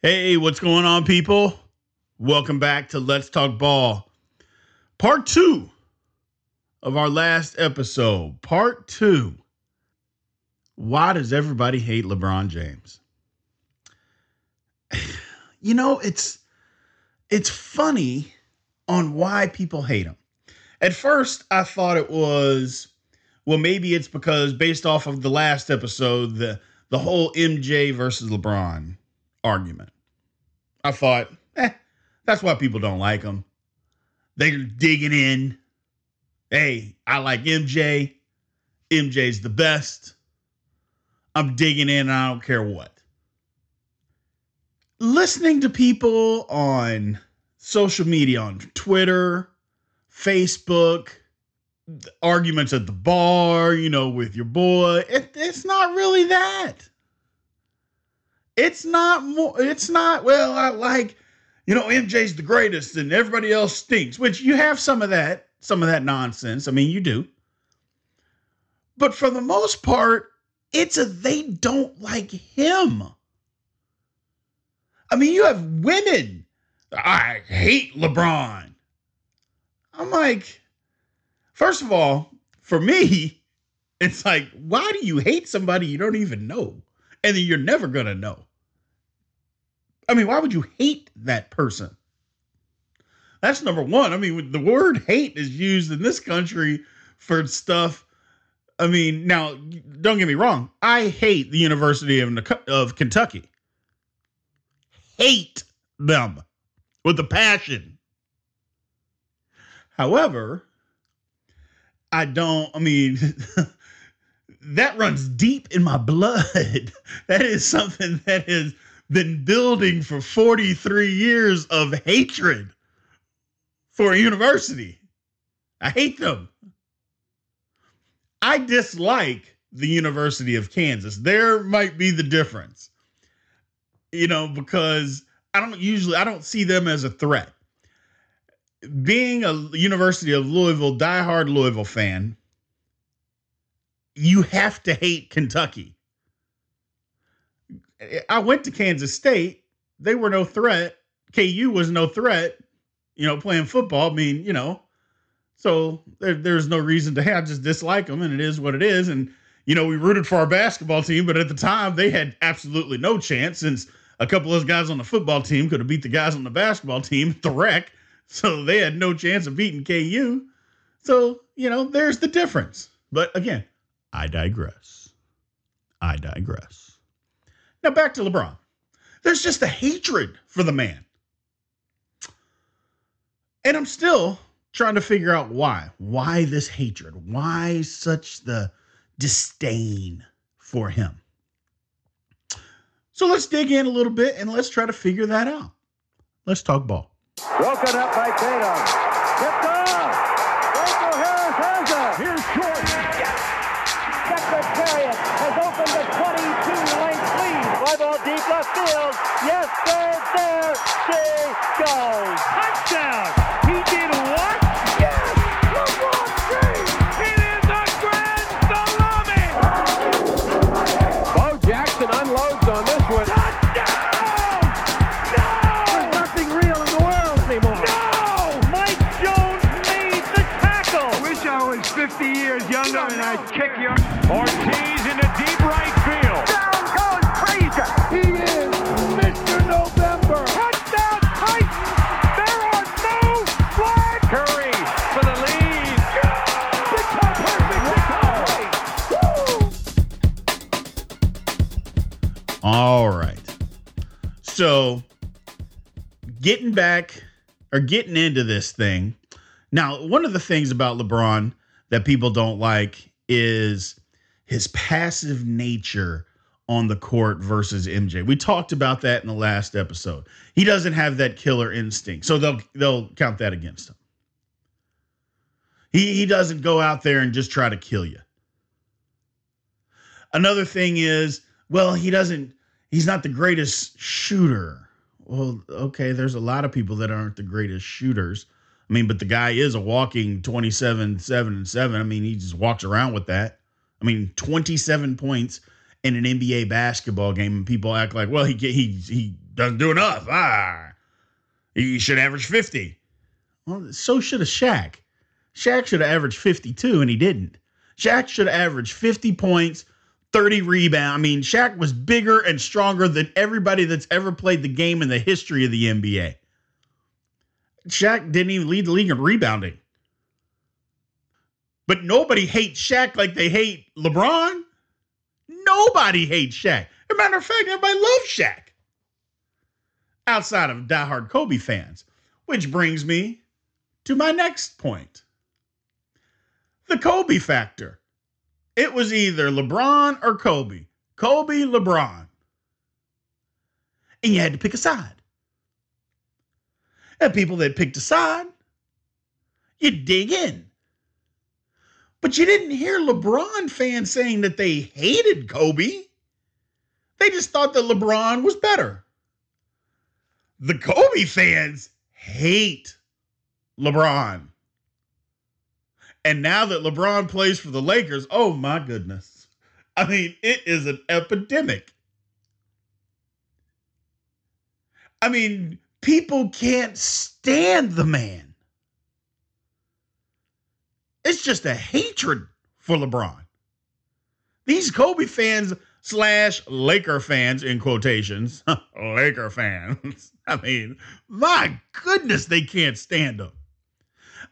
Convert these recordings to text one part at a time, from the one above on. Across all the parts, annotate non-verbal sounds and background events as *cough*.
Hey, what's going on, people? Welcome back to Let's Talk Ball, part two of our last episode. Part two. Why does everybody hate LeBron James? *sighs* You know, it's it's funny on why people hate him. At first, I thought it was well, maybe it's because based off of the last episode, the the whole MJ versus LeBron argument. I thought, eh, that's why people don't like him. They're digging in. Hey, I like MJ. MJ's the best. I'm digging in, and I don't care what. Listening to people on social media, on Twitter, Facebook, arguments at the bar, you know, with your boy, it, it's not really that it's not more it's not well i like you know mj's the greatest and everybody else stinks which you have some of that some of that nonsense. I mean you do. But for the most part it's a they don't like him. I mean you have women. I hate lebron. I'm like first of all for me *laughs* it's like why do you hate somebody you don't even know and then you're never gonna know I mean, why would you hate that person? That's number one. I mean, the word hate is used in this country for stuff. I mean, now don't get me wrong. I hate the University of, of Kentucky. Hate them with a passion. However, I don't, I mean, *laughs* that runs deep in my blood. *laughs* that is something that is been building for 43 years of hatred for a university. I hate them. I dislike the University of Kansas. There might be the difference. You know, because I don't usually I don't see them as a threat. Being a University of Louisville diehard Louisville fan, you have to hate Kentucky I went to Kansas State. They were no threat. KU was no threat. You know, playing football. I mean, you know, so there, there's no reason to have just dislike them, and it is what it is. And you know, we rooted for our basketball team, but at the time they had absolutely no chance since a couple of those guys on the football team could have beat the guys on the basketball team at the rec. So they had no chance of beating KU. So, you know, there's the difference. But again, I digress. I digress. Now back to LeBron. There's just a hatred for the man. And I'm still trying to figure out why. Why this hatred? Why such the disdain for him? So let's dig in a little bit and let's try to figure that out. Let's talk ball. Broken up by Tatum. Tipped off. Michael Harris has it. Here's short. Secretariat has opened the 22 Fly ball deep left field. Yes, sir, there she goes. Touchdown. He did what? Yes, LeBron James. It is a grand salami. Bo Jackson unloads on this one. Touchdown. No. There's nothing real in the world anymore. No. Mike Jones made the tackle. I wish I was 50 years younger and I'd kick you. Ortiz in the deep right Touchdown Titans! There are no flags! Curry for the lead! Big time play, big. All right. So getting back or getting into this thing. Now, one of the things about LeBron that people don't like is his passive nature on the court versus MJ. We talked about that in the last episode. He doesn't have that killer instinct. So they'll they'll count that against him. He he doesn't go out there and just try to kill you. Another thing is, well, he doesn't he's not the greatest shooter. Well, okay, there's a lot of people that aren't the greatest shooters. I mean, but the guy is a walking 27, 7, and 7. I mean, he just walks around with that. I mean, 27 points in an NBA basketball game, and people act like, well, he he he doesn't do enough. Ah, he should average 50. Well, so should a Shaq. Shaq should have averaged 52, and he didn't. Shaq should have averaged 50 points, 30 rebounds. I mean, Shaq was bigger and stronger than everybody that's ever played the game in the history of the NBA. Shaq didn't even lead the league in rebounding. But nobody hates Shaq like they hate LeBron. Nobody hates Shaq. As a matter of fact, everybody loves Shaq. Outside of diehard Kobe fans. Which brings me to my next point the Kobe factor. It was either LeBron or Kobe. Kobe, LeBron. And you had to pick a side. And people that picked a side, you dig in. But you didn't hear LeBron fans saying that they hated Kobe. They just thought that LeBron was better. The Kobe fans hate LeBron. And now that LeBron plays for the Lakers, oh my goodness. I mean, it is an epidemic. I mean, people can't stand the man. It's just a hatred for LeBron. These Kobe fans slash Laker fans, in quotations, *laughs* Laker fans. *laughs* I mean, my goodness, they can't stand him.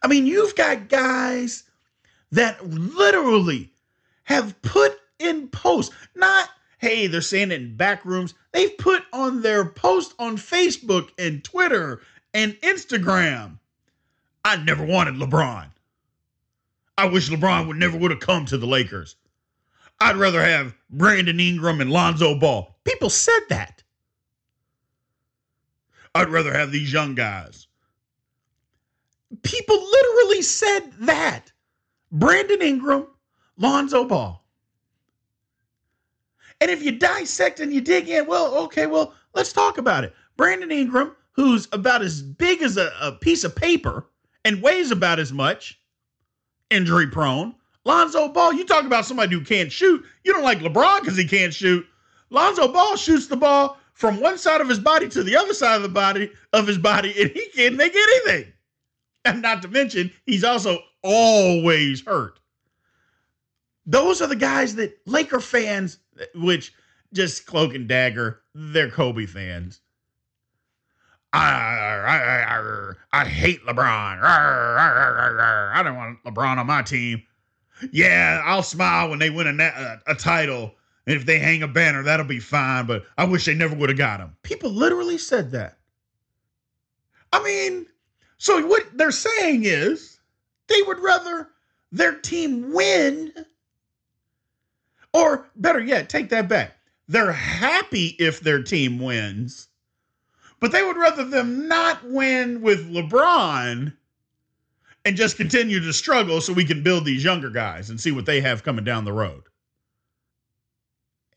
I mean, you've got guys that literally have put in posts, not, hey, they're saying it in back rooms. They've put on their post on Facebook and Twitter and Instagram. I never wanted LeBron. I wish LeBron would never would have come to the Lakers. I'd rather have Brandon Ingram and Lonzo Ball. People said that. I'd rather have these young guys. People literally said that. Brandon Ingram, Lonzo Ball. And if you dissect and you dig in, well, okay, well, let's talk about it. Brandon Ingram, who's about as big as a, a piece of paper and weighs about as much, injury prone. Lonzo Ball, you talk about somebody who can't shoot. You don't like LeBron because he can't shoot. Lonzo Ball shoots the ball from one side of his body to the other side of the body of his body, and he can't make anything. And not to mention, he's also always hurt. Those are the guys that Laker fans, which just cloak and dagger, they're Kobe fans. I, I, I, I hate LeBron. LeBron on my team. Yeah, I'll smile when they win a, a, a title. And if they hang a banner, that'll be fine. But I wish they never would have got him. People literally said that. I mean, so what they're saying is they would rather their team win, or better yet, take that back. They're happy if their team wins, but they would rather them not win with LeBron and just continue to struggle so we can build these younger guys and see what they have coming down the road.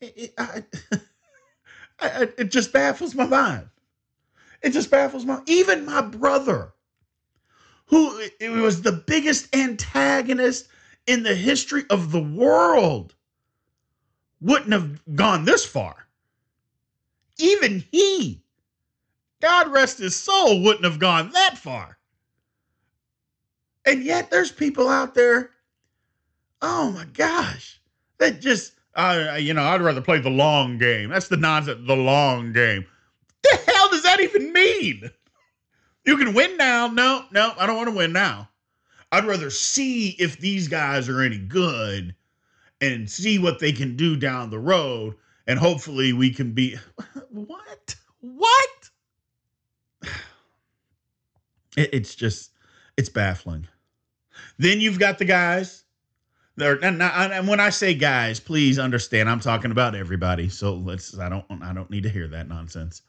It, *laughs* I, I, it just baffles my mind. It just baffles my even my brother, who it was the biggest antagonist in the history of the world, wouldn't have gone this far. Even he, God rest his soul, wouldn't have gone that far. And yet there's people out there, oh my gosh, that just, uh, you know, I'd rather play the long game. That's the nonsense, the long game. The hell does that even mean? You can win now. No, no, I don't want to win now. I'd rather see if these guys are any good and see what they can do down the road. And hopefully we can be. *sighs* What? What? *sighs* It, it's just, it's baffling. Then you've got the guys. There, and, and when I say guys, please understand, I'm talking about everybody. So let's. I don't. I don't need to hear that nonsense.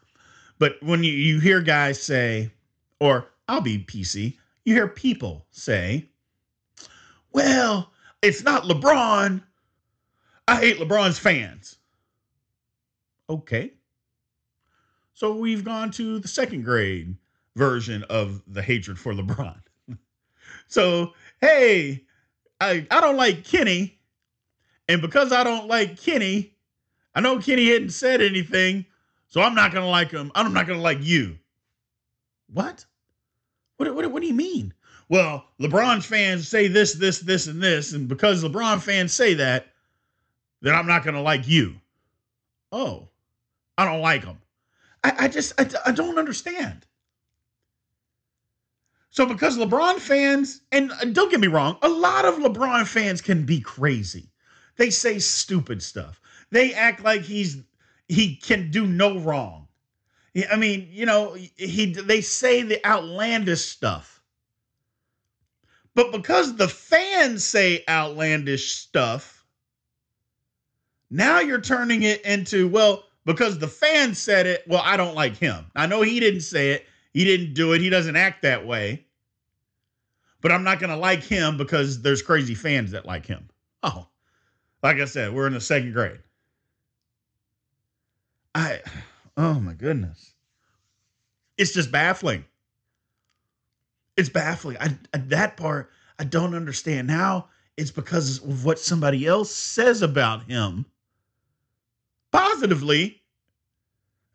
But when you, you hear guys say, or I'll be PC, you hear people say, "Well, it's not LeBron. I hate LeBron's fans." Okay. So we've gone to the second grade version of the hatred for LeBron. *laughs* so, hey, I, I don't like Kenny. And because I don't like Kenny, I know Kenny hadn't said anything. So I'm not going to like him. I'm not going to like you. What? What, what? what do you mean? Well, LeBron's fans say this, this, this, and this. And because LeBron fans say that, then I'm not going to like you. Oh, I don't like them. I, I just, I, I don't understand. So because LeBron fans, and don't get me wrong, a lot of LeBron fans can be crazy. They say stupid stuff. They act like he's he can do no wrong. I mean, you know, he they say the outlandish stuff. But because the fans say outlandish stuff, now you're turning it into, well, because the fans said it, well, I don't like him. I know he didn't say it. He didn't do it. He doesn't act that way. But I'm not going to like him because there's crazy fans that like him. Oh, like I said, we're in the second grade. I, oh my goodness. It's just baffling. It's baffling. I, I that part I don't understand. Now it's because of what somebody else says about him positively.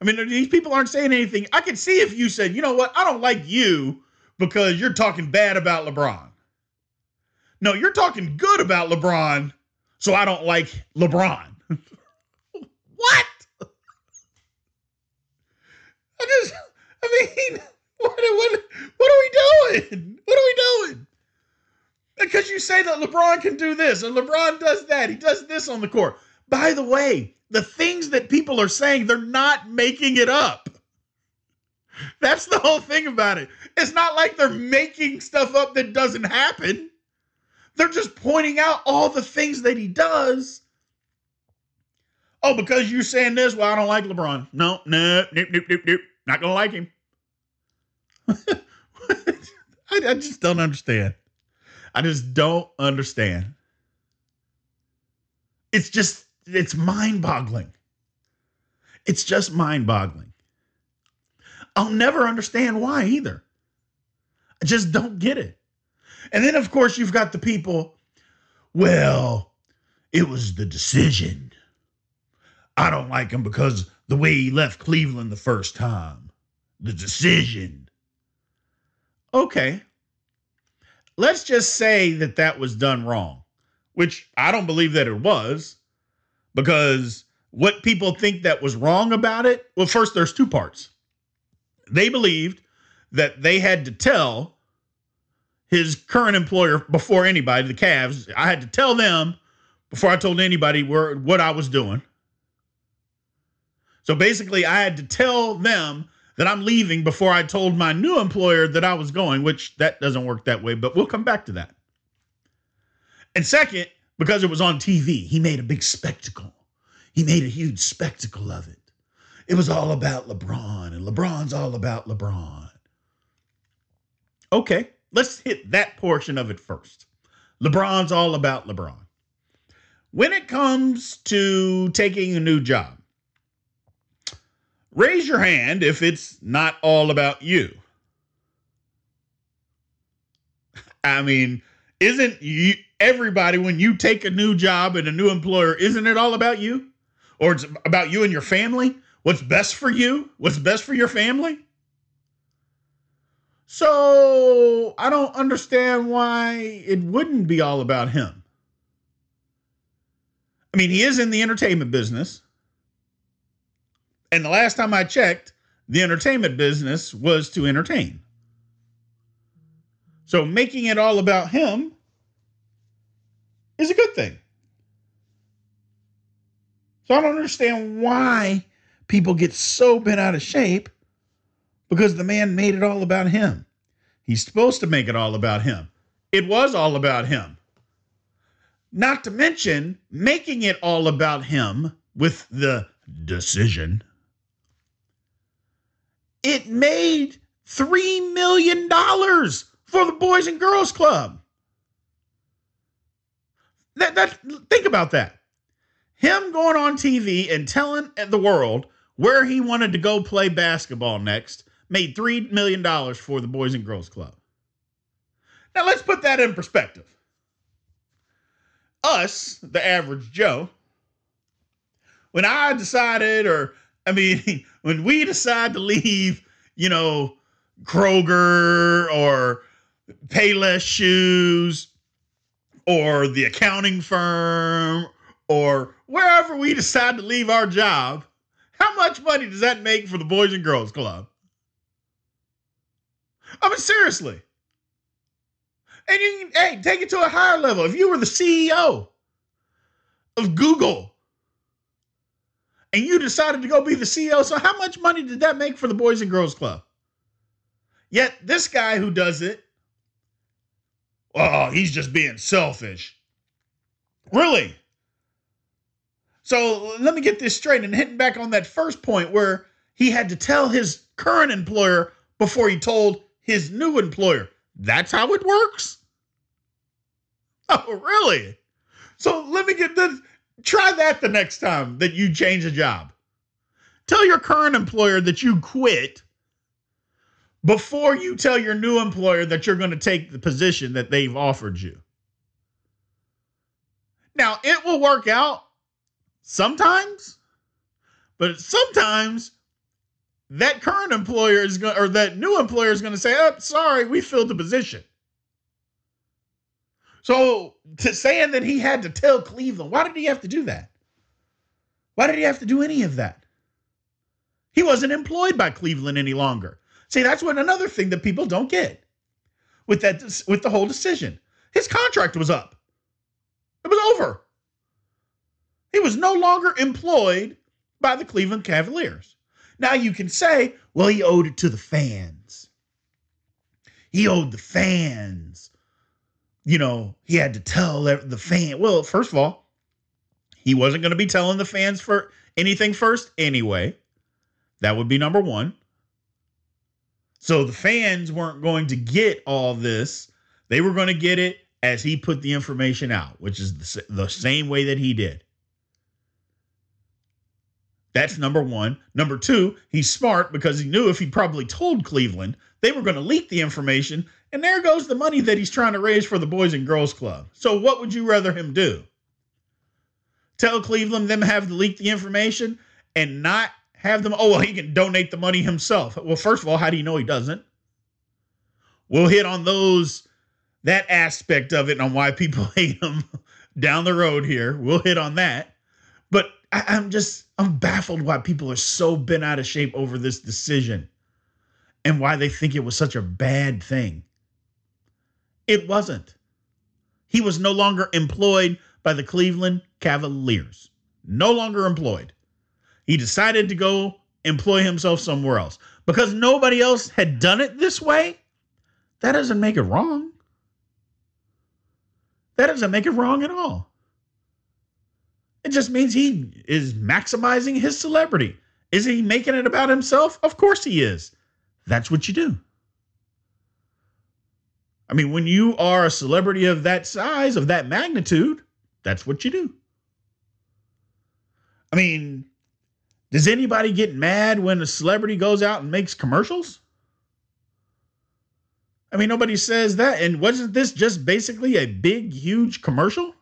I mean, these people aren't saying anything. I could see if you said, you know what, I don't like you because you're talking bad about LeBron. No, you're talking good about LeBron, so I don't like LeBron. *laughs* what? I just, I mean, *laughs* what, what, what are we doing? What are we doing? Because you say that LeBron can do this and LeBron does that. He does this on the court. By the way, the things that people are saying, they're not making it up. That's the whole thing about it. It's not like they're making stuff up that doesn't happen. They're just pointing out all the things that he does. Oh, because you're saying this, well, I don't like LeBron. No, no, nope, nope, nope, nope. Not gonna like him. *laughs* I, I just don't understand. I just don't understand. It's just, it's mind boggling. It's just mind boggling. I'll never understand why either. I just don't get it. And then, of course, you've got the people, well, it was the decision. I don't like him because the way he left Cleveland the first time, the decision. Okay. Let's just say that that was done wrong, which I don't believe that it was because what people think that was wrong about it, well, first, there's two parts. They believed that they had to tell his current employer before anybody, the Cavs, I had to tell them before I told anybody where what I was doing. So basically, I had to tell them that I'm leaving before I told my new employer that I was going, which that doesn't work that way, but we'll come back to that. And second, because it was on TV, he made a big spectacle. He made a huge spectacle of it. It was all about LeBron, and LeBron's all about LeBron. Okay, let's hit that portion of it first. LeBron's all about LeBron. When it comes to taking a new job, raise your hand if it's not all about you. *laughs* I mean, isn't you everybody when you take a new job and a new employer, isn't it all about you? Or it's about you and your family? What's best for you? What's best for your family? So I don't understand why it wouldn't be all about him. I mean, he is in the entertainment business. And the last time I checked, the entertainment business was to entertain. So making it all about him is a good thing. So I don't understand why people get so bent out of shape because the man made it all about him. He's supposed to make it all about him. It was all about him. Not to mention making it all about him with the decision. It made $3 million for the Boys and Girls Club. That, that, think about that. Him going on TV and telling the world where he wanted to go play basketball next made $3 million for the Boys and Girls Club. Now let's put that in perspective. Us, the average Joe, when I decided or I mean, *laughs* when we decide to leave, you know, Kroger or Payless Shoes or the accounting firm or wherever we decide to leave our job, how much money does that make for the Boys and Girls Club? I mean, seriously. And you can, hey, take it to a higher level. If you were the CEO of Google and you decided to go be the CEO, so how much money did that make for the Boys and Girls Club? Yet this guy who does it, oh, he's just being selfish. Really? So let me get this straight and hitting back on that first point where he had to tell his current employer before he told his new employer. That's how it works? *laughs* Oh, really? So let me get this. Try that the next time that you change a job. Tell your current employer that you quit before you tell your new employer that you're going to take the position that they've offered you. Now, it will work out sometimes, but sometimes that current employer is going or that new employer is going to say, "Oh, sorry, we filled the position." So, to saying that he had to tell Cleveland, why did he have to do that? Why did he have to do any of that? He wasn't employed by Cleveland any longer. See, that's what another thing that people don't get with that with the whole decision. His contract was up. It was over. He was no longer employed by the Cleveland Cavaliers. Now you can say, well, he owed it to the fans. He owed the fans. You know, he had to tell the fan. Well, first of all, he wasn't going to be telling the fans for anything first anyway. That would be number one. So the fans weren't going to get all this. They were going to get it as he put the information out, which is the, the same way that he did. That's number one. Number two, he's smart because he knew if he probably told Cleveland, they were going to leak the information. And there goes the money that he's trying to raise for the Boys and Girls Club. So, what would you rather him do? Tell Cleveland them have to leak the information and not have them, oh, well, he can donate the money himself. Well, first of all, how do you know he doesn't? We'll hit on those, that aspect of it on why people *laughs* hate him down the road here. We'll hit on that. But I, I'm just, I'm baffled why people are so bent out of shape over this decision and why they think it was such a bad thing. It wasn't. He was no longer employed by the Cleveland Cavaliers. No longer employed. He decided to go employ himself somewhere else because nobody else had done it this way. That doesn't make it wrong. That doesn't make it wrong at all. It just means he is maximizing his celebrity. Is he making it about himself? Of course he is. That's what you do. I mean, when you are a celebrity of that size, of that magnitude, that's what you do. I mean, does anybody get mad when a celebrity goes out and makes commercials? I mean, nobody says that. And wasn't this just basically a big, huge commercial?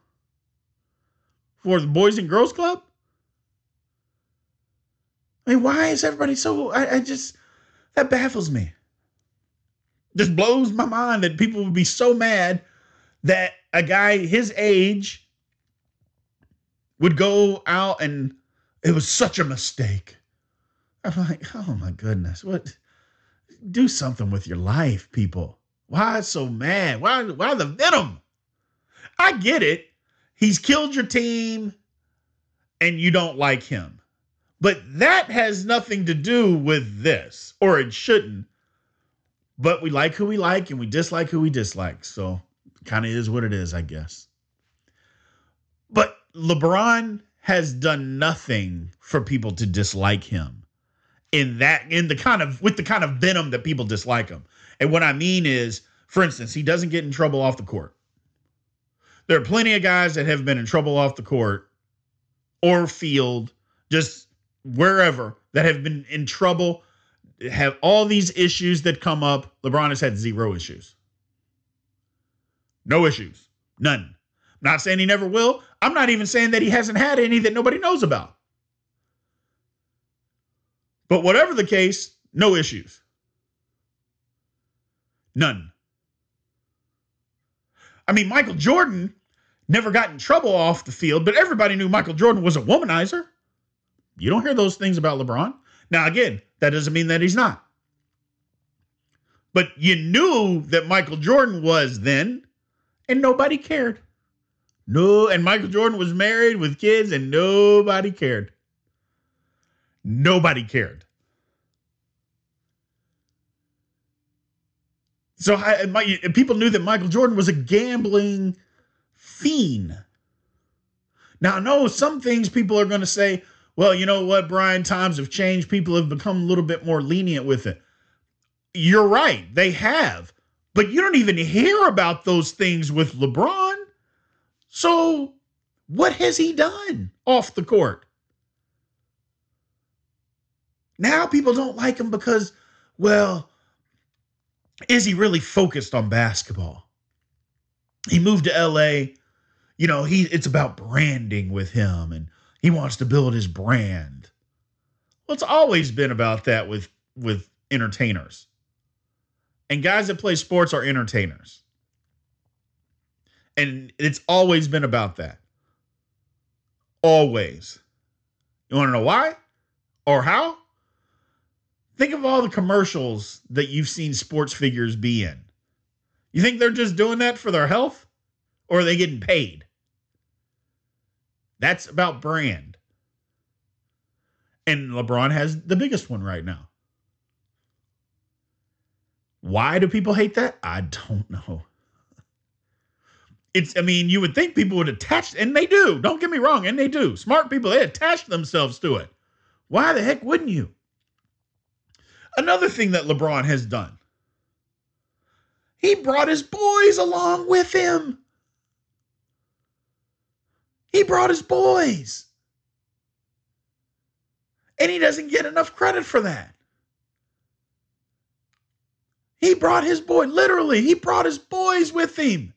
for the Boys and Girls Club? I mean, why is everybody so? I, I just that baffles me. Just blows my mind that people would be so mad that a guy his age would go out and it was such a mistake. I'm like, oh my goodness, what? Do something with your life, people. Why so mad? Why? Why the venom? I get it he's killed your team and you don't like him. But that has nothing to do with this, or it shouldn't. But we like who we like and we dislike who we dislike. So kind of is what it is, I guess. But LeBron has done nothing for people to dislike him in that in the kind of with the kind of venom that people dislike him. And what I mean is, for instance, he doesn't get in trouble off the court. There are plenty of guys that have been in trouble off the court or field, just wherever, that have been in trouble, have all these issues that come up. LeBron has had zero issues. No issues. None. Not saying he never will. I'm not even saying that he hasn't had any that nobody knows about. But whatever the case, no issues. None. I mean, Michael Jordan never got in trouble off the field, but everybody knew Michael Jordan was a womanizer. You don't hear those things about LeBron. Now, again, that doesn't mean that he's not. But you knew that Michael Jordan was then, and nobody cared. No, and Michael Jordan was married with kids, and nobody cared. Nobody cared. So I, my, people knew that Michael Jordan was a gambling fiend. Now, I know some things people are going to say, well, you know what, Brian, times have changed. People have become a little bit more lenient with it. You're right, they have. But you don't even hear about those things with LeBron. So, what has he done off the court? Now people don't like him because, well, is he really focused on basketball? He moved to LA. You know, he it's about branding with him and he wants to build his brand. Well, it's always been about that with with entertainers. And guys that play sports are entertainers. And it's always been about that. Always. You want to know why or how? Think of all the commercials that you've seen sports figures be in. You think they're just doing that for their health or are they getting paid? That's about brand. And LeBron has the biggest one right now. Why do people hate that? I don't *laughs* know. It's, I mean, you would think people would attach, and they do. Don't get me wrong, and they do. Smart people, they attach themselves to it. Why the heck wouldn't you? Another thing that LeBron has done, he brought his boys along with him. He brought his boys. And he doesn't get enough credit for that. He brought his boy, literally, he brought his boys with him.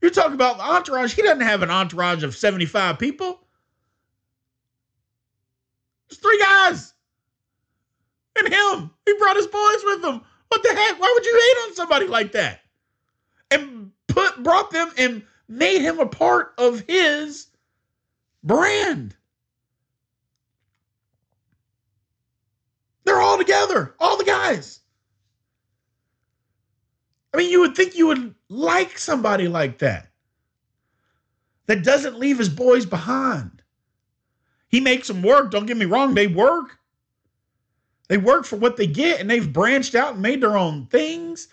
You're talking about the entourage. He doesn't have an entourage of 75 people. There's three guys and him. He brought his boys with him. What the heck? Why would you hate on somebody like that? And put brought them and made him a part of his brand. They're all together, all the guys. I mean, you would think you would like somebody like that. That doesn't leave his boys behind. He makes them work. Don't get me wrong, they work. They work for what they get and they've branched out and made their own things,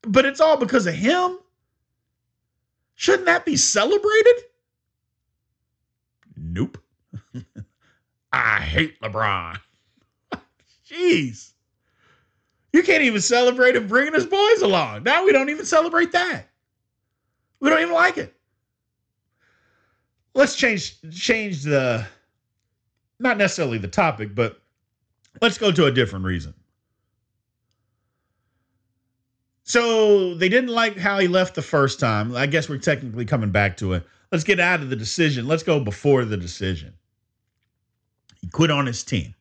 but it's all because of him. Shouldn't that be celebrated? Nope. *laughs* I hate LeBron. *laughs* Jeez. You can't even celebrate him bringing his boys along. Now we don't even celebrate that. We don't even like it. Let's change change the not necessarily the topic, but Let's go to a different reason. So they didn't like how he left the first time. I guess we're technically coming back to it. Let's get out of the decision. Let's go before the decision. He quit on his team.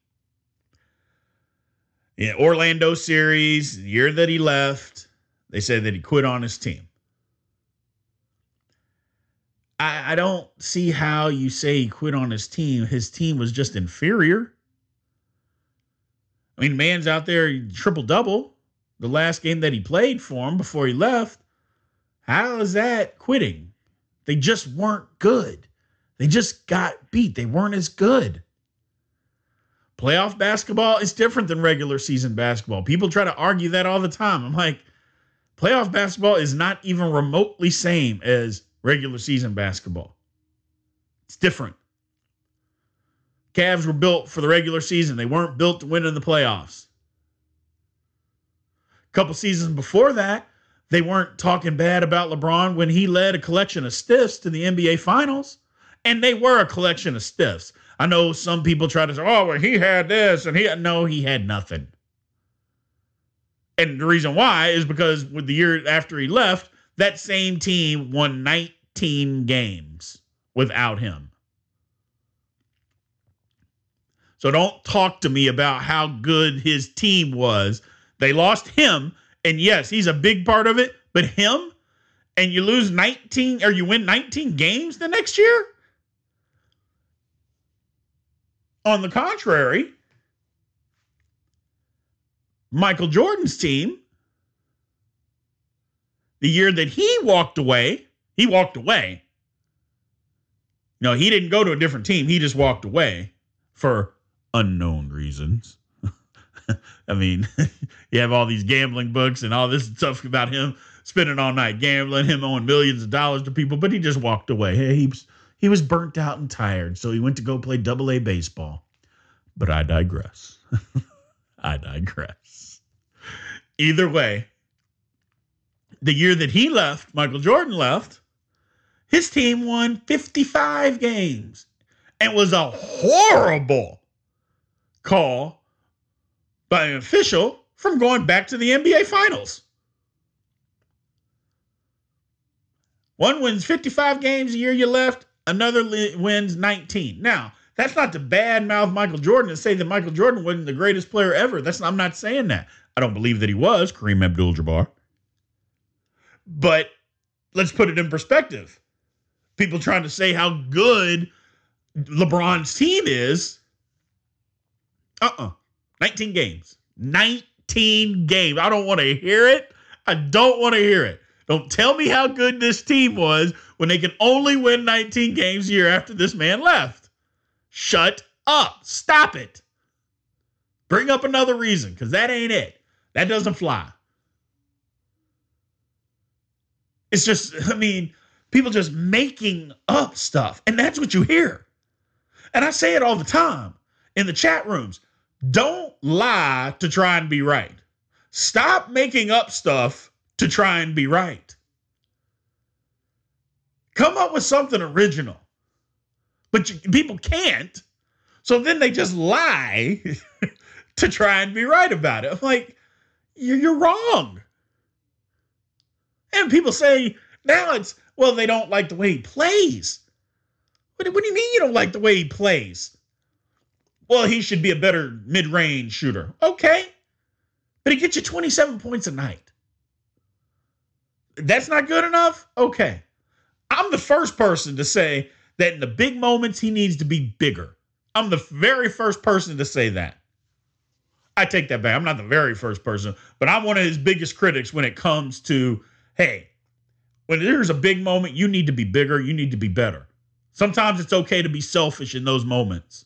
In Orlando series, year that he left, they said that he quit on his team. I, I don't see how you say he quit on his team. His team was just inferior. I mean, man's out there triple double the last game that he played for him before he left. How is that quitting? They just weren't good. They just got beat. They weren't as good. Playoff basketball is different than regular season basketball. People try to argue that all the time. I'm like, playoff basketball is not even remotely same as regular season basketball. It's different. Cavs were built for the regular season. They weren't built to win in the playoffs. A couple seasons before that, they weren't talking bad about LeBron when he led a collection of stiffs to the NBA Finals. And they were a collection of stiffs. I know some people try to say, oh, well, he had this and he had no, he had nothing. And the reason why is because with the year after he left, that same team won 19 games without him. So don't talk to me about how good his team was. They lost him, and yes, he's a big part of it, but him and you lose 19 or you win 19 games the next year? On the contrary, Michael Jordan's team, the year that he walked away, he walked away. No, he didn't go to a different team. He just walked away for unknown reasons. *laughs* I mean, *laughs* you have all these gambling books and all this stuff about him spending all night gambling, him owing millions of dollars to people, but he just walked away. Hey, he he was burnt out and tired, so he went to go play double A baseball. But I digress. *laughs* I digress. Either way, the year that he left, Michael Jordan left, his team won 55 games and was a horrible call by an official from going back to the NBA Finals. One wins 55 games a year you left, another li- wins 19. Now, that's not to bad mouth Michael Jordan and say that Michael Jordan wasn't the greatest player ever. That's I'm not saying that. I don't believe that he was Kareem Abdul-Jabbar. But let's put it in perspective. People trying to say how good LeBron's team is. Uh-uh. 19 games. 19 games. I don't want to hear it. I don't want to hear it. Don't tell me how good this team was when they can only win 19 games a year after this man left. Shut up. Stop it. Bring up another reason because that ain't it. That doesn't fly. It's just, *laughs* I mean, people just making up stuff. And that's what you hear. And I say it all the time in the chat rooms. Don't lie to try and be right. Stop making up stuff to try and be right. Come up with something original. But you, people can't. So then they just lie *laughs* to try and be right about it. I'm like, you're, wrong. And people say now it's, well, they don't like the way he plays. What, what do you mean you don't like the way he plays? Well, he should be a better mid range shooter. Okay. But he gets you 27 points a night. That's not good enough? Okay. I'm the first person to say that in the big moments, he needs to be bigger. I'm the very first person to say that. I take that back. I'm not the very first person, but I'm one of his biggest critics when it comes to, hey, when there's a big moment, you need to be bigger, you need to be better. Sometimes it's okay to be selfish in those moments.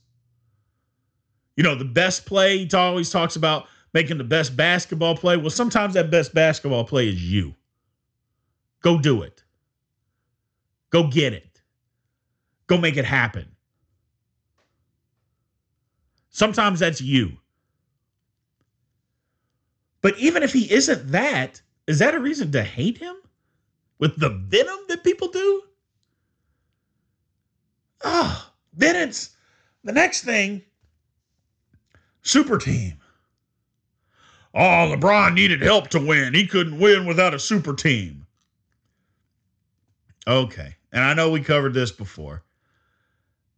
You know, the best play, he always talks about making the best basketball play. Well, sometimes that best basketball play is you. Go do it. Go get it. Go make it happen. Sometimes that's you. But even if he isn't that, is that a reason to hate him? With the venom that people do? Oh, then it's the next thing super team. Oh, LeBron needed help to win. He couldn't win without a super team. Okay. And I know we covered this before.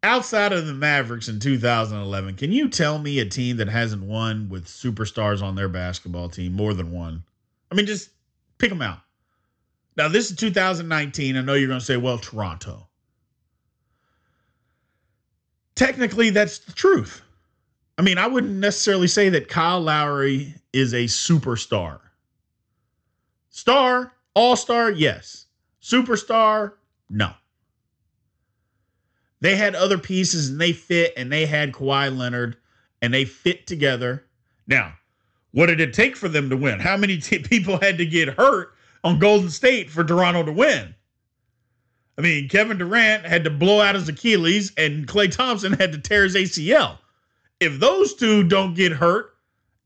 Outside of the Mavericks in 2011, can you tell me a team that hasn't won with superstars on their basketball team more than one? I mean, just pick them out. Now, this is 2019. I know you're going to say, well, Toronto. Technically, that's the truth. I mean, I wouldn't necessarily say that Kyle Lowry is a superstar. Star, all star, yes. Superstar, no. They had other pieces and they fit, and they had Kawhi Leonard and they fit together. Now, what did it take for them to win? How many *laughs* t- people had to get hurt on Golden State for Toronto to win? I mean, Kevin Durant had to blow out his Achilles, and Klay Thompson had to tear his ACL. If those two don't get hurt,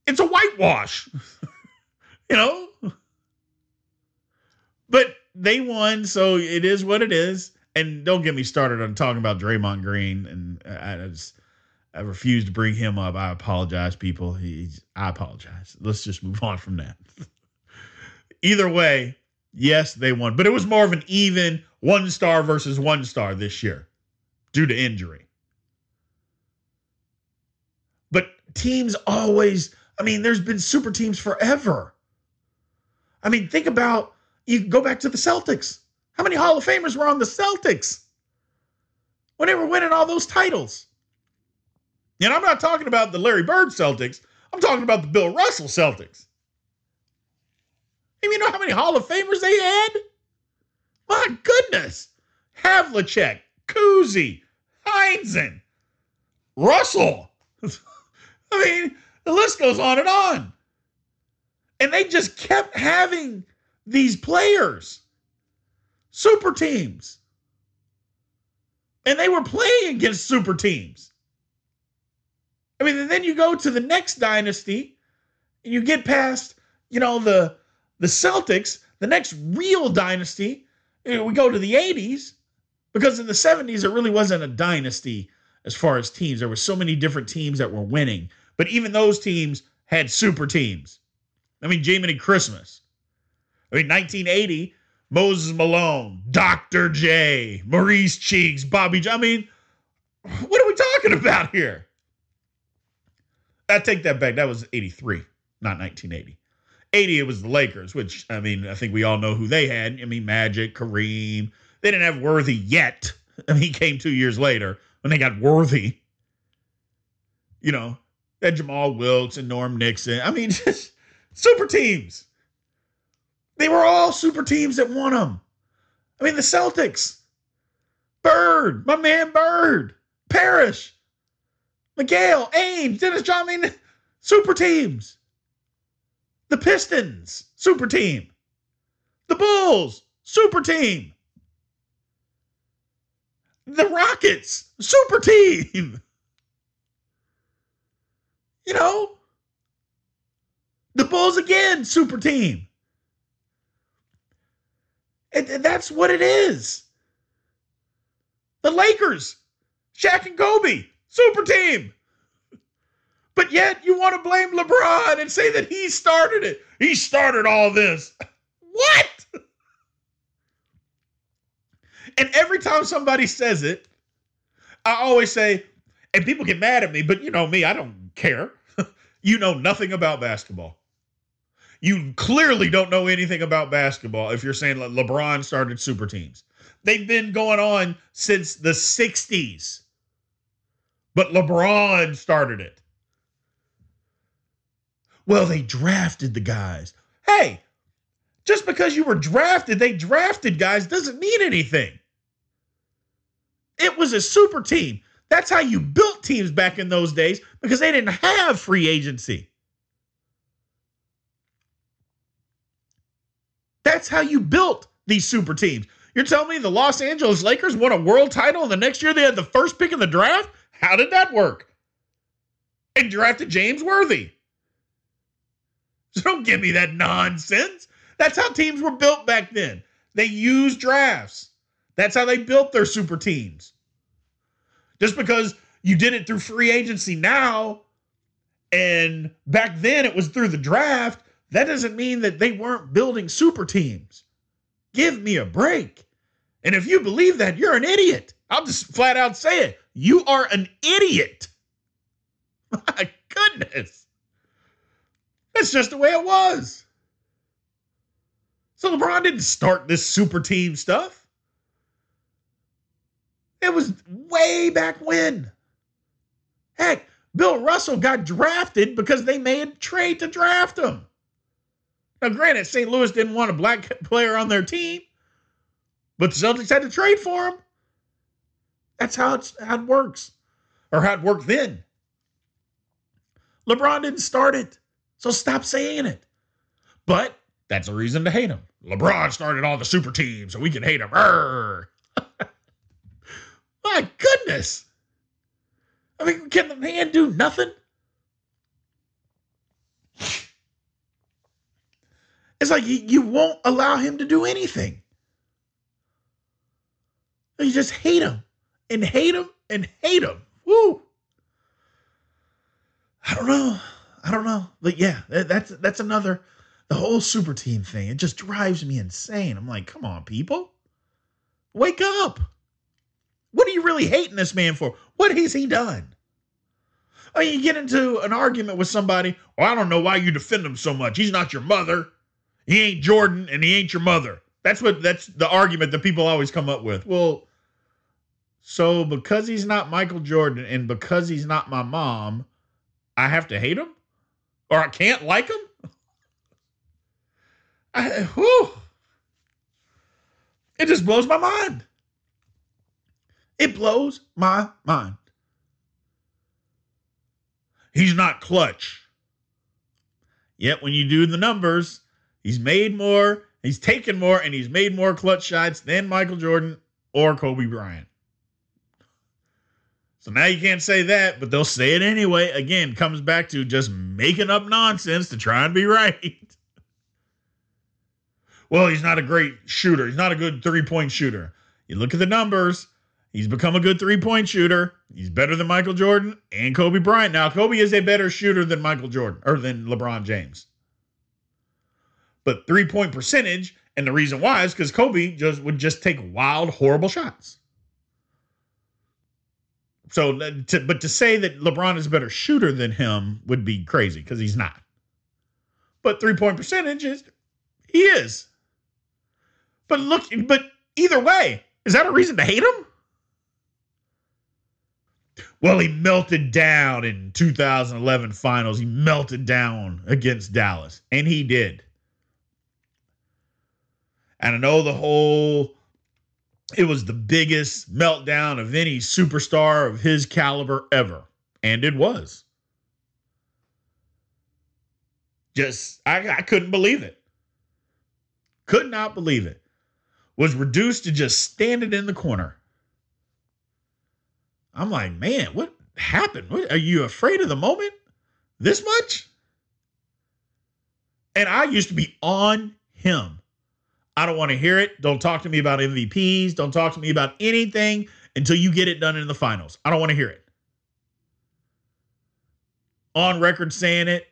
it's a whitewash. *laughs* you know? But they won, so it is what it is. And don't get me started on talking about Draymond Green. And I, just, I refuse to bring him up. I apologize, people. He's, I apologize. Let's just move on from that. *laughs* Either way, yes, they won, but it was more of an even one star versus one star this year due to injury. But teams always, I mean, there's been super teams forever. I mean, think about you go back to the Celtics. How many Hall of Famers were on the Celtics when they were winning all those titles? And I'm not talking about the Larry Bird Celtics. I'm talking about the Bill Russell Celtics. And you know how many Hall of Famers they had? My goodness. Havlicek, Cousy, Heinsohn, Russell. *laughs* I mean, the list goes on and on. And they just kept having these players, super teams. And they were playing against super teams. I mean, and then you go to the next dynasty and you get past, you know, the the Celtics, the next real dynasty. We go to the 80s because in the 70s it really wasn't a dynasty as far as teams. There were so many different teams that were winning, but even those teams had super teams. I mean, Jiminy Christmas. I mean, 1980, Moses Malone, Dr. J, Maurice Cheeks, Bobby. J- I mean, what are we talking about here? I take that back. That was 83, not 1980. 80, it was the Lakers, which, I mean, I think we all know who they had. I mean, Magic, Kareem. They didn't have Worthy yet. *laughs* I mean, he came two years later when they got Worthy. You know, had Jamal Wilkes and Norm Nixon. I mean, *laughs* just super teams. They were all super teams that won them. I mean, the Celtics, Bird, my man Bird, Parish, McHale, Ames, Dennis John. I mean, super teams. The Pistons, super team. The Bulls, super team. The Rockets, super team. You know, the Bulls again, super team. And that's what it is. The Lakers, Shaq and Kobe, super team. But yet you want to blame LeBron and say that he started it. He started all this. *laughs* What? And every time somebody says it, I always say, and people get mad at me, but you know me, I don't care. *laughs* you know nothing about basketball. You clearly don't know anything about basketball if you're saying Le- LeBron started super teams. They've been going on since the 60s, but LeBron started it. Well, they drafted the guys. Hey, just because you were drafted, they drafted guys doesn't mean anything. It was a super team. That's how you built teams back in those days because they didn't have free agency. That's how you built these super teams. You're telling me the Los Angeles Lakers won a world title and the next year they had the first pick in the draft? How did that work? And drafted James Worthy. So *laughs* don't give me that nonsense. That's how teams were built back then. They used drafts. That's how they built their super teams. Just because you did it through free agency now, and back then it was through the draft, that doesn't mean that they weren't building super teams. Give me a break. And if you believe that, you're an idiot. I'll just flat out say it. You are an idiot. *laughs* My goodness. That's just the way it was. So LeBron didn't start this super team stuff. It was way back when. Heck, Bill Russell got drafted because they made a trade to draft him. Now, granted, St. Louis didn't want a black player on their team, but the Celtics had to trade for him. That's how, it's, how it works, or how it worked then. LeBron didn't start it, so stop saying it. But that's a reason to hate him. LeBron started all the super teams, so we can hate him. *laughs* My goodness. I mean, can the man do nothing? It's like you, you won't allow him to do anything. You just hate him and hate him and hate him. Woo. I don't know. I don't know. But yeah, that's that's another the whole super team thing. It just drives me insane. I'm like, come on, people. Wake up. What are you really hating this man for? What has he done? Oh, you get into an argument with somebody. Well, I don't know why you defend him so much. He's not your mother. He ain't Jordan, and he ain't your mother. That's what that's the argument that people always come up with. Well, so because he's not Michael Jordan and because he's not my mom, I have to hate him? Or I can't like him? I, whew. It just blows my mind. It blows my mind. He's not clutch. Yet when you do the numbers, he's made more, he's taken more, and he's made more clutch shots than Michael Jordan or Kobe Bryant. So now you can't say that, but they'll say it anyway. Again, comes back to just making up nonsense to try and be *laughs* right. well, he's not a great shooter. He's not a good three point shooter. You look at the numbers, he's become a good three point shooter. He's better than Michael Jordan and Kobe Bryant. Now, Kobe is a better shooter than Michael Jordan or than LeBron James. But three point percentage, and the reason why is because Kobe just would just take wild, horrible shots. So, to, but to say that LeBron is a better shooter than him would be crazy because he's not. But three point percentage is, he is. But look, but either way, is that a reason to hate him? Well, he melted down in 2011 finals. He melted down against Dallas, and he did. And I know the whole it was the biggest meltdown of any superstar of his caliber ever. And it was. Just, I, I couldn't believe it. Could not believe it. Was reduced to just standing in the corner. I'm like, man, what happened? What, are you afraid of the moment this much? And I used to be on him I don't want to hear it. Don't talk to me about MVPs. Don't talk to me about anything until you get it done in the finals. I don't want to hear it. On record saying it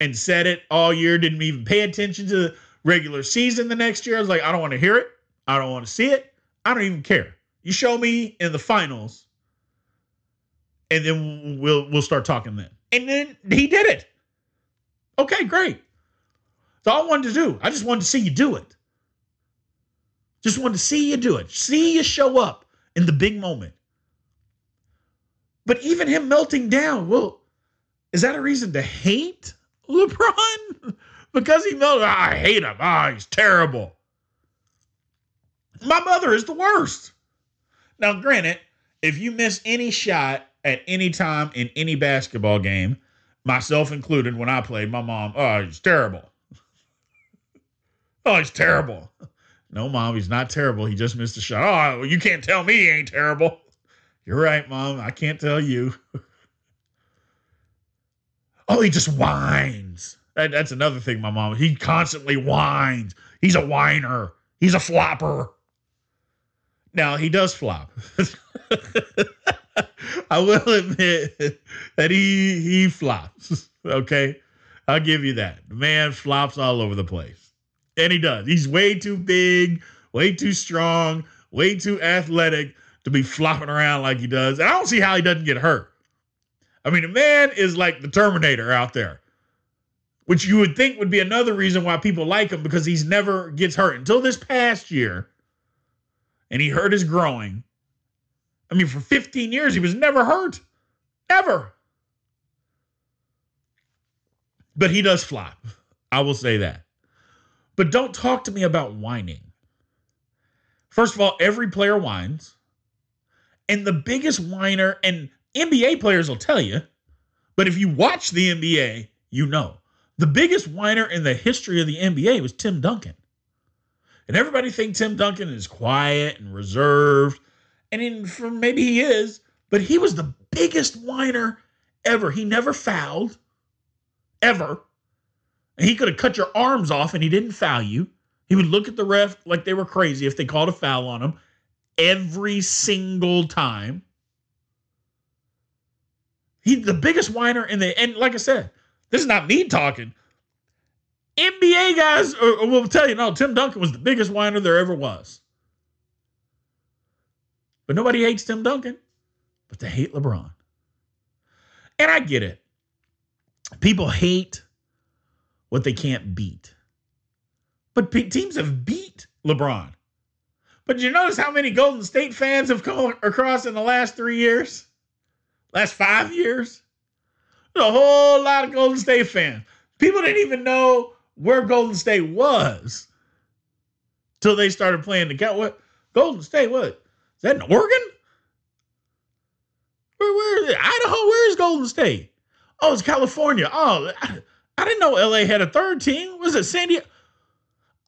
and said it all year, didn't even pay attention to the regular season the next year. I was like, I don't want to hear it. I don't want to see it. I don't even care. You show me in the finals, and then we'll we'll start talking then. And then he did it. Okay, great. That's all I wanted to do. I just wanted to see you do it. Just wanted to see you do it, see you show up in the big moment. But even him melting down, well, is that a reason to hate LeBron? *laughs* because he melted, I hate him. Ah, oh, he's terrible. My mother is the worst. Now, granted, if you miss any shot at any time in any basketball game, myself included, when I played, my mom, oh, he's terrible. *laughs* oh, he's terrible. No, mom, he's not terrible. He just missed a shot. Oh, well, you can't tell me he ain't terrible. *laughs* You're right, mom. I can't tell you. *laughs* oh, he just whines. That, that's another thing, my mom. He constantly whines. He's a whiner. He's a flopper. Now he does flop. *laughs* I will admit that he he flops. Okay, I'll give you that. The man flops all over the place. And he does. He's way too big, way too strong, way too athletic to be flopping around like he does. And I don't see how he doesn't get hurt. I mean, the man is like the Terminator out there, which you would think would be another reason why people like him because he's never gets hurt until this past year. And he hurt his growing. I mean, for 15 years, he was never hurt. Ever. But he does flop. I will say that. But don't talk to me about whining. First of all, every player whines. And the biggest whiner, and NBA players will tell you, but if you watch the NBA, you know. The biggest whiner in the history of the NBA was Tim Duncan. And everybody thinks Tim Duncan is quiet and reserved. And in, maybe he is, but he was the biggest whiner ever. He never fouled, ever. He could have cut your arms off and he didn't foul you. He would look at the ref like they were crazy if they called a foul on him every single time. He's the biggest whiner in the and like I said, this is not me talking. NBA guys uh, uh, will tell you, no, Tim Duncan was the biggest whiner there ever was. But nobody hates Tim Duncan, but they hate LeBron. And I get it. People hate what they can't beat. But teams have beat LeBron. But you notice how many Golden State fans have come across in the last three years? Last five years? A whole lot of Golden State fans. People didn't even know where Golden State was till they started playing the count. What Golden State? What is that in Oregon? Where where is it? Idaho? Where is Golden State? Oh, it's California. Oh, I, didn't know LA had a third team. Was it San Diego?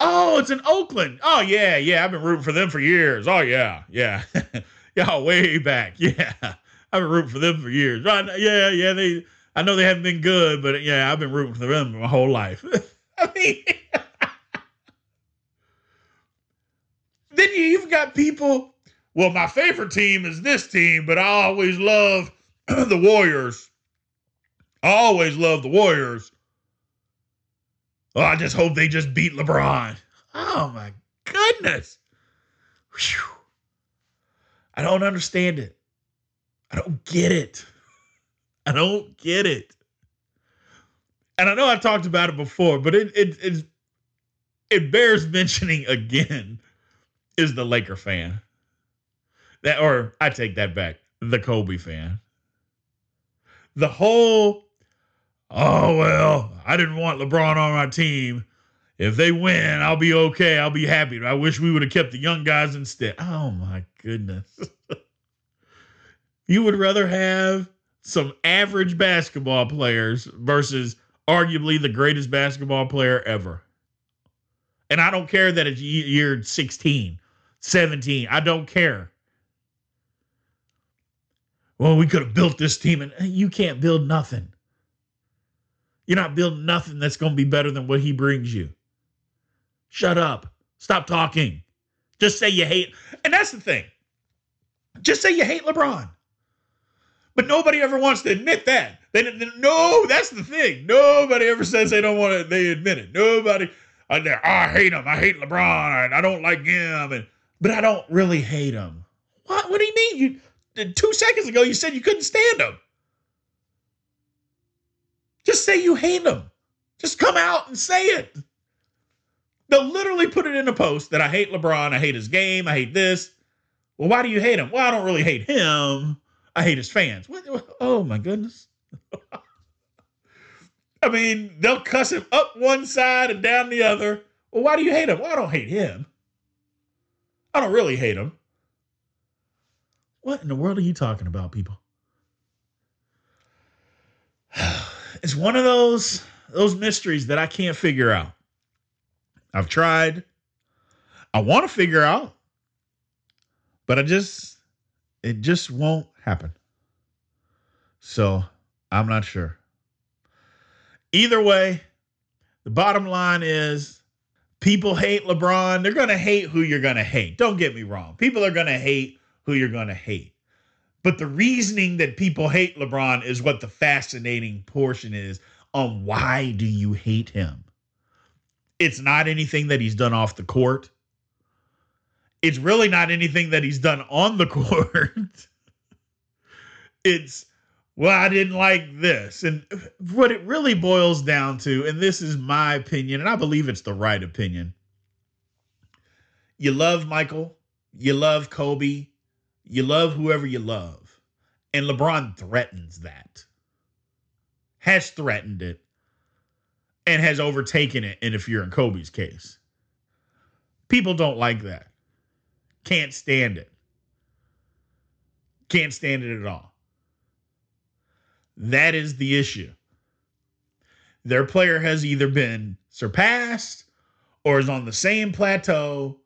Oh, it's in Oakland. Oh yeah, yeah. I've been rooting for them for years. Oh yeah, yeah, *laughs* yeah. Way back. *laughs* Yeah, I've been rooting for them for years. Right? Yeah, yeah. They. I know they haven't been good, but yeah, I've been rooting for them my whole life. *laughs* I mean, then you even got people. Well, my favorite team is this team, but I always love *clears throat* the Warriors. I always love the Warriors. Oh, I just hope they just beat LeBron. Oh my goodness. Whew. I don't understand it. I don't get it. I don't get it. And I know I've talked about it before, but it it it, it bears *laughs* mentioning again is the Laker fan. That or I take that back. The Kobe fan. The whole oh well, I didn't want LeBron on my team. If they win, I'll be okay. I'll be happy. I wish we would have kept the young guys instead. Oh my goodness. *laughs* you would rather have some average basketball players versus arguably the greatest basketball player ever. And I don't care that it's year 16, 17. I don't care. Well, we could have built this team, and uh, you can't build nothing. You're not building nothing that's going to be better than what he brings you. Shut up. Stop talking. Just say you hate. And that's the thing. Just say you hate LeBron. But nobody ever wants to admit that. They, they no, that's the thing. Nobody ever says they don't want to. They admit it. Nobody. Uh, oh, I hate him. I hate LeBron. I don't like him. And but I don't really hate him. What? What do you mean? You two seconds ago you said you couldn't stand him. Just say you hate them. Just come out and say it. They'll literally put it in a post that I hate LeBron. I hate his game. I hate this. Well, why do you hate him? Well, I don't really hate him. I hate his fans. What? Oh my goodness. *laughs* I mean, they'll cuss him up one side and down the other. Well, why do you hate him? Well, I don't hate him. I don't really hate him. What in the world are you talking about, people? *sighs* *sighs* It's one of those those mysteries that I can't figure out. I've tried. I want to figure out, but I just it just won't happen. So I'm not sure. Either way, the bottom line is people hate LeBron. They're going to hate who you're going to hate. Don't get me wrong. People are going to hate who you're going to hate. But the reasoning that people hate LeBron is what the fascinating portion is on why do you hate him? It's not anything that he's done off the court. It's really not anything that he's done on the *laughs* court it's well, I didn't like this. And what it really boils down to, and this is my opinion, and I believe it's the right opinion. You love Michael, you love Kobe, you love whoever you love. And LeBron threatens that, has threatened it, and has overtaken it. And if you're in Kobe's case, people don't like that. Can't stand it. Can't stand it at all. That is the issue. Their player has either been surpassed or is on the same plateau,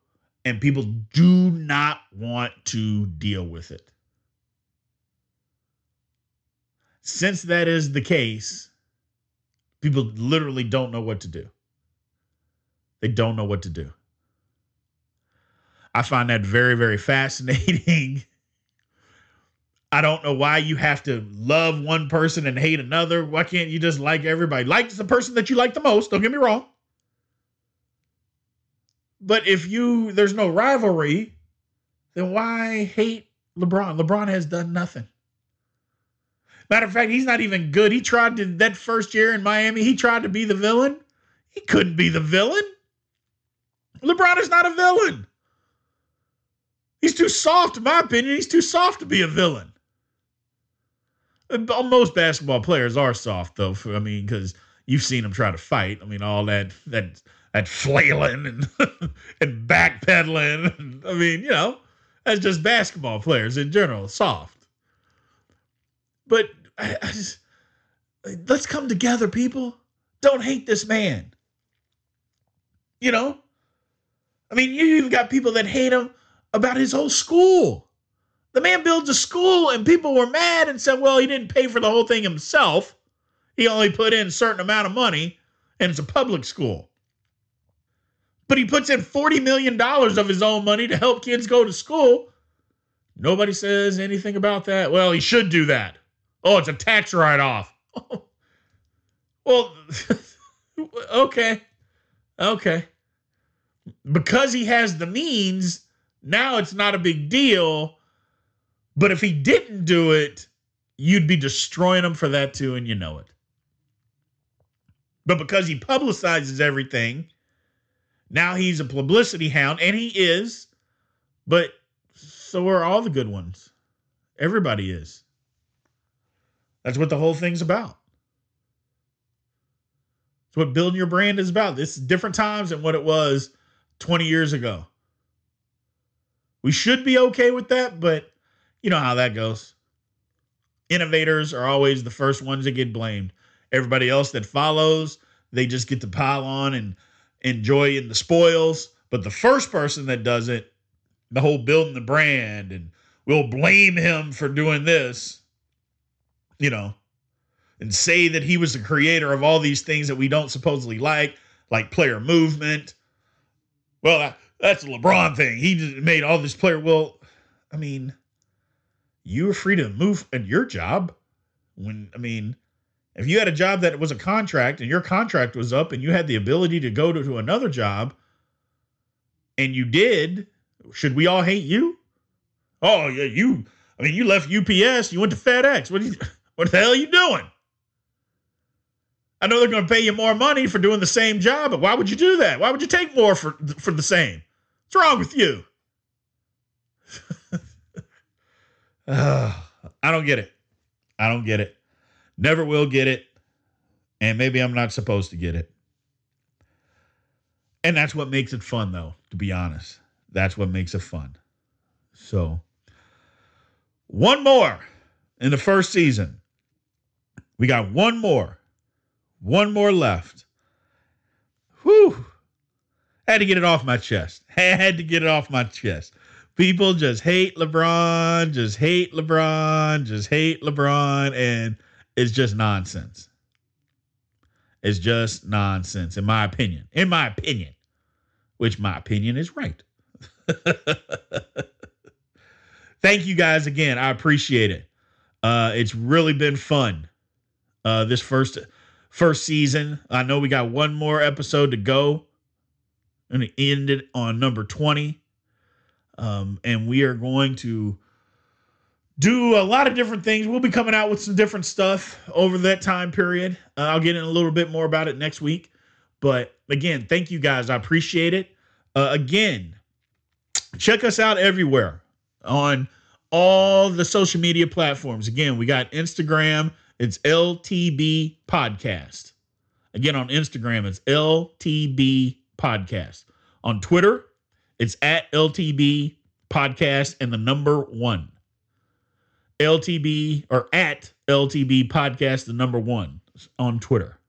and people do not want to deal with it. Since that is the case, people literally don't know what to do. They don't know what to do. I find that very, very fascinating *laughs* I don't know why you have to love one person and hate another. Why can't you just like everybody? Like the person that you like the most. Don't get me wrong. But if you there's no rivalry, then why hate LeBron? LeBron has done nothing. Matter of fact, he's not even good. He tried to that first year in Miami, he tried to be the villain. He couldn't be the villain. LeBron is not a villain. He's too soft, in my opinion. He's too soft to be a villain. Most basketball players are soft, though. For, I mean, because you've seen them try to fight. I mean, all that that that flailing and *laughs* and backpedaling. I mean, you know, that's just basketball players in general, soft. But I, I just let's come together, people. Don't hate this man. You know, I mean, you even got people that hate him about his whole school. The man builds a school, and people were mad and said, well, he didn't pay for the whole thing himself. He only put in a certain amount of money, and it's a public school. But he puts in $40 million of his own money to help kids go to school. Nobody says anything about that. Well, he should do that. Oh, it's a tax write off. *laughs* well, *laughs* okay. Okay. Because he has the means, now it's not a big deal. But if he didn't do it, you'd be destroying him for that too, and you know it. But because he publicizes everything, now he's a publicity hound, and he is. But so are all the good ones. Everybody is. That's what the whole thing's about. It's what building your brand is about. This is different times than what it was 20 years ago. We should be okay with that, but you know how that goes. Innovators are always the first ones that get blamed. Everybody else that follows, they just get to pile on and enjoy in the spoils. But the first person that does it, the whole building the brand, and we'll blame him for doing this, you know, and say that he was the creator of all these things that we don't supposedly like, like player movement. Well, that's a LeBron thing. He made all this player. Well, I mean, you were free to move at your job. When I mean, if you had a job that was a contract and your contract was up and you had the ability to go to, to another job and you did, should we all hate you? Oh, yeah, you I mean, you left UPS, you went to FedEx. What, you, what the hell are you doing? I know they're going to pay you more money for doing the same job, but why would you do that? Why would you take more for for the same? What's wrong with you? uh, *laughs* I don't get it. I don't get it. Never will get it. And maybe I'm not supposed to get it. And that's what makes it fun, though, to be honest. That's what makes it fun. So, one more in the first season. We got one more. One more left. Whew. Had to get it off my chest. Had to get it off my chest. People just hate LeBron, just hate LeBron, just hate LeBron, and it's just nonsense. It's just nonsense, in my opinion. In my opinion, which my opinion is right. *laughs* Thank you guys again. I appreciate it. Uh, it's really been fun. Uh, this first first season. I know we got one more episode to go. And it ended on number 20. Um, and we are going to do a lot of different things. We'll be coming out with some different stuff over that time period. Uh, I'll get in a little bit more about it next week. But again, thank you guys. I appreciate it. Uh, again, check us out everywhere on all the social media platforms. Again, we got Instagram, it's LTB Podcast. Again, on Instagram, it's LTB Podcast. On Twitter, it's at LTB Podcast and the number one. LTB or at LTB Podcast, the number one on Twitter.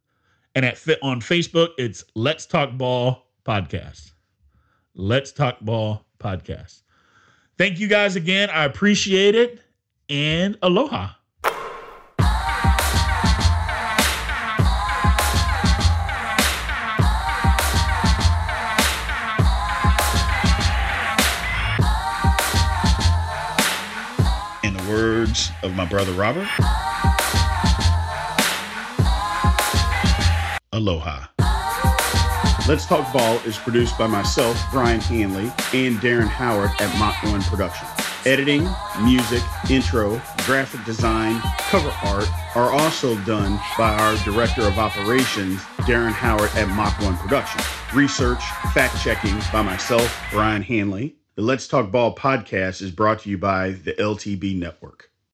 And at on Facebook, it's Let's Talk Ball Podcast. Let's Talk Ball Podcast. Thank you guys again. I appreciate it. And aloha. Words of my brother Robert, aloha. Let's Talk Ball is produced by myself, Brian Hanley, and Darren Howard at Mach 1 Productions. Editing, music, intro, graphic design, cover art are also done by our Director of Operations, Darren Howard at Mach 1 Productions. Research, fact checking by myself, Brian Hanley. The Let's Talk Ball podcast is brought to you by the LTB Network.